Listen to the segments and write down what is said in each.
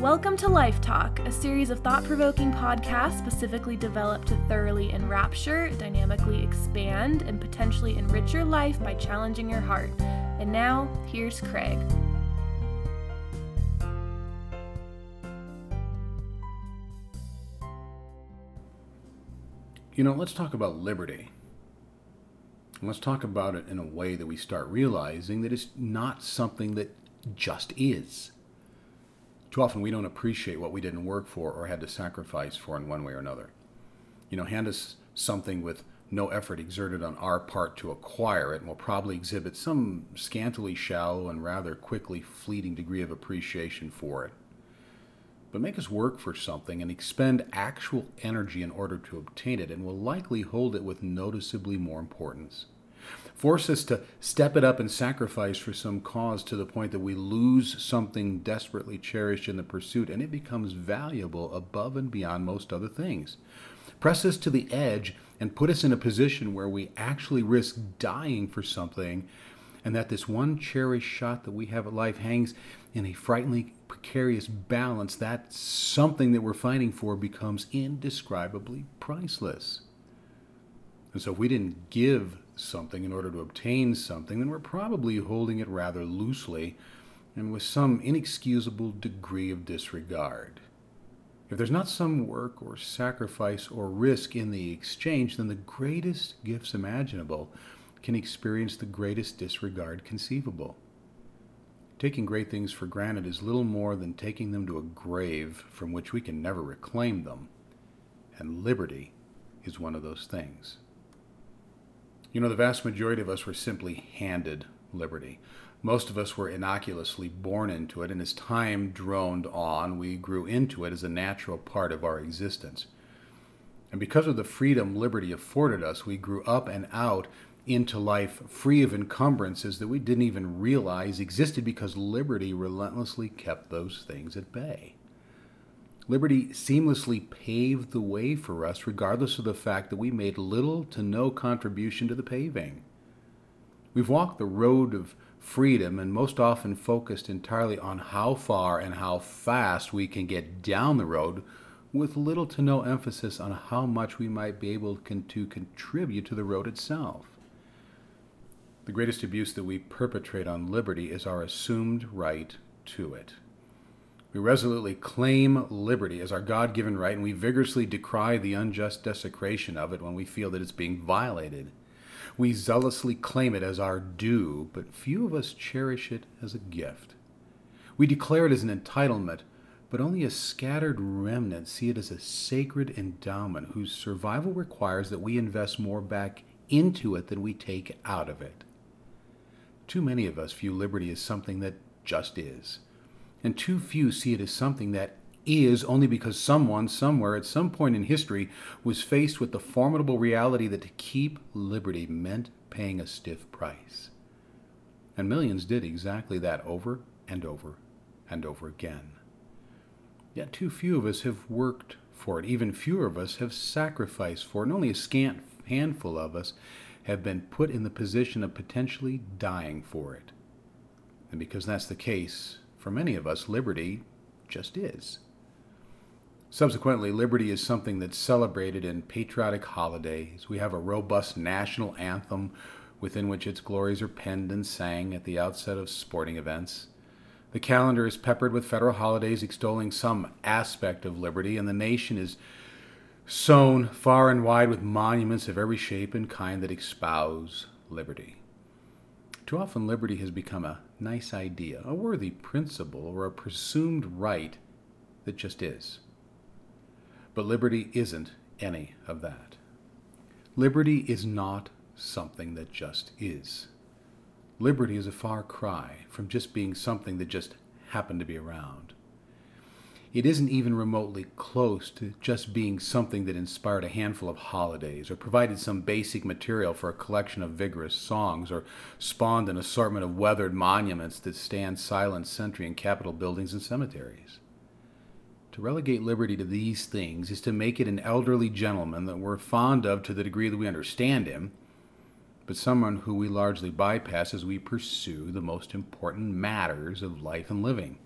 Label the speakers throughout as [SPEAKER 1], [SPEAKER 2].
[SPEAKER 1] Welcome to Life Talk, a series of thought provoking podcasts specifically developed to thoroughly enrapture, dynamically expand, and potentially enrich your life by challenging your heart. And now, here's Craig.
[SPEAKER 2] You know, let's talk about liberty. And let's talk about it in a way that we start realizing that it's not something that just is. Too often we don't appreciate what we didn't work for or had to sacrifice for in one way or another. You know, hand us something with no effort exerted on our part to acquire it, and we'll probably exhibit some scantily shallow and rather quickly fleeting degree of appreciation for it. But make us work for something and expend actual energy in order to obtain it, and we'll likely hold it with noticeably more importance force us to step it up and sacrifice for some cause to the point that we lose something desperately cherished in the pursuit and it becomes valuable above and beyond most other things. Press us to the edge and put us in a position where we actually risk dying for something, and that this one cherished shot that we have at life hangs in a frighteningly precarious balance. That something that we're fighting for becomes indescribably priceless. And so, if we didn't give something in order to obtain something, then we're probably holding it rather loosely and with some inexcusable degree of disregard. If there's not some work or sacrifice or risk in the exchange, then the greatest gifts imaginable can experience the greatest disregard conceivable. Taking great things for granted is little more than taking them to a grave from which we can never reclaim them, and liberty is one of those things. You know, the vast majority of us were simply handed liberty. Most of us were innocuously born into it, and as time droned on, we grew into it as a natural part of our existence. And because of the freedom liberty afforded us, we grew up and out into life free of encumbrances that we didn't even realize existed because liberty relentlessly kept those things at bay. Liberty seamlessly paved the way for us, regardless of the fact that we made little to no contribution to the paving. We've walked the road of freedom and most often focused entirely on how far and how fast we can get down the road, with little to no emphasis on how much we might be able to contribute to the road itself. The greatest abuse that we perpetrate on liberty is our assumed right to it. We resolutely claim liberty as our God given right, and we vigorously decry the unjust desecration of it when we feel that it's being violated. We zealously claim it as our due, but few of us cherish it as a gift. We declare it as an entitlement, but only a scattered remnant see it as a sacred endowment whose survival requires that we invest more back into it than we take out of it. Too many of us view liberty as something that just is and too few see it as something that is only because someone, somewhere, at some point in history, was faced with the formidable reality that to keep liberty meant paying a stiff price. And millions did exactly that over and over and over again. Yet too few of us have worked for it. Even fewer of us have sacrificed for it. And only a scant handful of us have been put in the position of potentially dying for it. And because that's the case, for many of us, liberty just is. Subsequently, liberty is something that's celebrated in patriotic holidays. We have a robust national anthem within which its glories are penned and sang at the outset of sporting events. The calendar is peppered with federal holidays extolling some aspect of liberty, and the nation is sown far and wide with monuments of every shape and kind that espouse liberty. Too often, liberty has become a nice idea, a worthy principle, or a presumed right that just is. But liberty isn't any of that. Liberty is not something that just is. Liberty is a far cry from just being something that just happened to be around. It isn't even remotely close to just being something that inspired a handful of holidays, or provided some basic material for a collection of vigorous songs, or spawned an assortment of weathered monuments that stand silent sentry in Capitol buildings and cemeteries. To relegate liberty to these things is to make it an elderly gentleman that we're fond of to the degree that we understand him, but someone who we largely bypass as we pursue the most important matters of life and living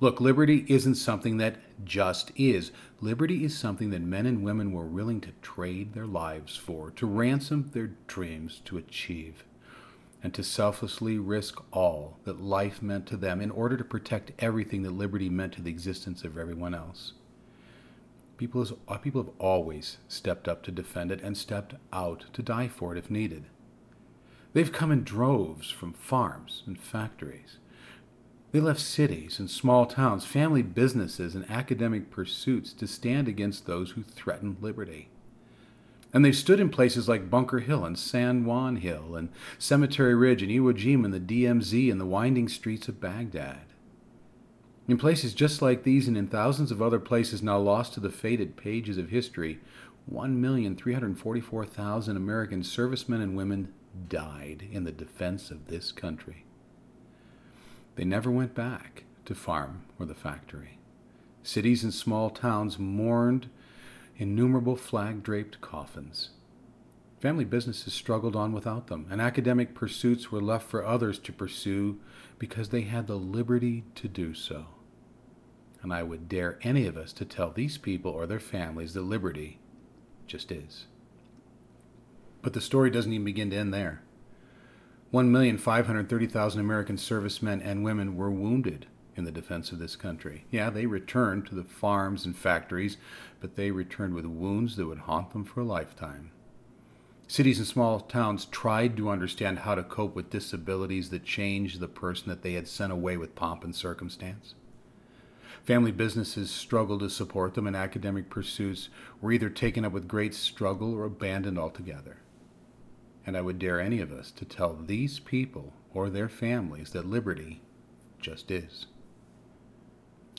[SPEAKER 2] Look, liberty isn't something that just is. Liberty is something that men and women were willing to trade their lives for, to ransom their dreams to achieve, and to selflessly risk all that life meant to them in order to protect everything that liberty meant to the existence of everyone else. People, uh, people have always stepped up to defend it and stepped out to die for it if needed. They've come in droves from farms and factories. They left cities and small towns, family businesses, and academic pursuits to stand against those who threatened liberty. And they've stood in places like Bunker Hill and San Juan Hill and Cemetery Ridge and Iwo Jima and the DMZ and the winding streets of Baghdad. In places just like these and in thousands of other places now lost to the faded pages of history, 1,344,000 American servicemen and women died in the defense of this country. They never went back to farm or the factory. Cities and small towns mourned innumerable flag draped coffins. Family businesses struggled on without them, and academic pursuits were left for others to pursue because they had the liberty to do so. And I would dare any of us to tell these people or their families that liberty just is. But the story doesn't even begin to end there. 1,530,000 American servicemen and women were wounded in the defense of this country. Yeah, they returned to the farms and factories, but they returned with wounds that would haunt them for a lifetime. Cities and small towns tried to understand how to cope with disabilities that changed the person that they had sent away with pomp and circumstance. Family businesses struggled to support them, and academic pursuits were either taken up with great struggle or abandoned altogether and I would dare any of us to tell these people or their families that liberty just is.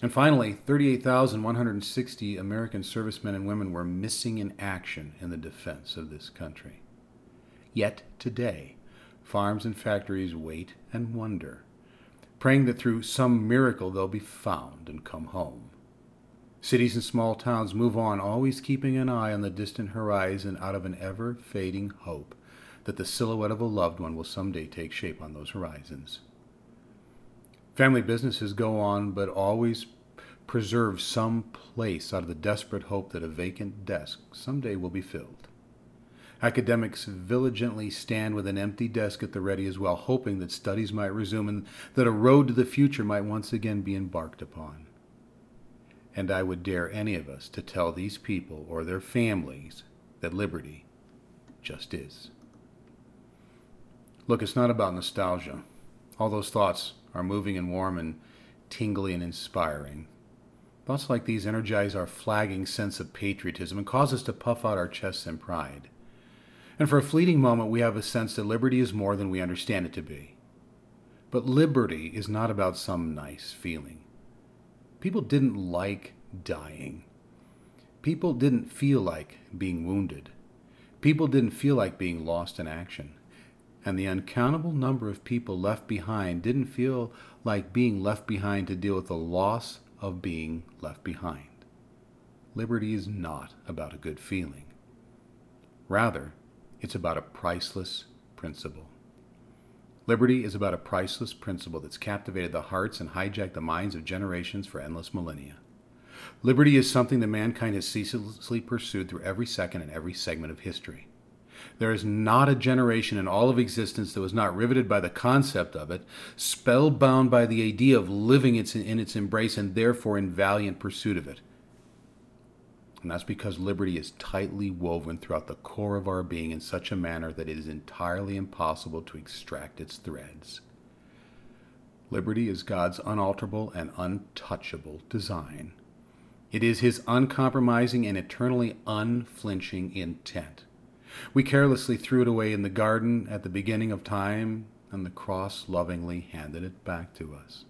[SPEAKER 2] And finally, 38,160 American servicemen and women were missing in action in the defense of this country. Yet today, farms and factories wait and wonder, praying that through some miracle they'll be found and come home. Cities and small towns move on, always keeping an eye on the distant horizon out of an ever fading hope that the silhouette of a loved one will someday take shape on those horizons. Family businesses go on, but always preserve some place out of the desperate hope that a vacant desk someday will be filled. Academics vigilantly stand with an empty desk at the ready as well, hoping that studies might resume and that a road to the future might once again be embarked upon. And I would dare any of us to tell these people or their families that liberty just is. Look, it's not about nostalgia. All those thoughts are moving and warm and tingly and inspiring. Thoughts like these energize our flagging sense of patriotism and cause us to puff out our chests in pride. And for a fleeting moment, we have a sense that liberty is more than we understand it to be. But liberty is not about some nice feeling. People didn't like dying. People didn't feel like being wounded. People didn't feel like being lost in action and the uncountable number of people left behind didn't feel like being left behind to deal with the loss of being left behind. Liberty is not about a good feeling. Rather, it's about a priceless principle. Liberty is about a priceless principle that's captivated the hearts and hijacked the minds of generations for endless millennia. Liberty is something that mankind has ceaselessly pursued through every second and every segment of history. There is not a generation in all of existence that was not riveted by the concept of it, spellbound by the idea of living it in its embrace, and therefore in valiant pursuit of it. And that's because liberty is tightly woven throughout the core of our being in such a manner that it is entirely impossible to extract its threads. Liberty is God's unalterable and untouchable design. It is His uncompromising and eternally unflinching intent. We carelessly threw it away in the garden at the beginning of time, and the cross lovingly handed it back to us.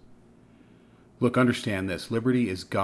[SPEAKER 2] Look, understand this liberty is God.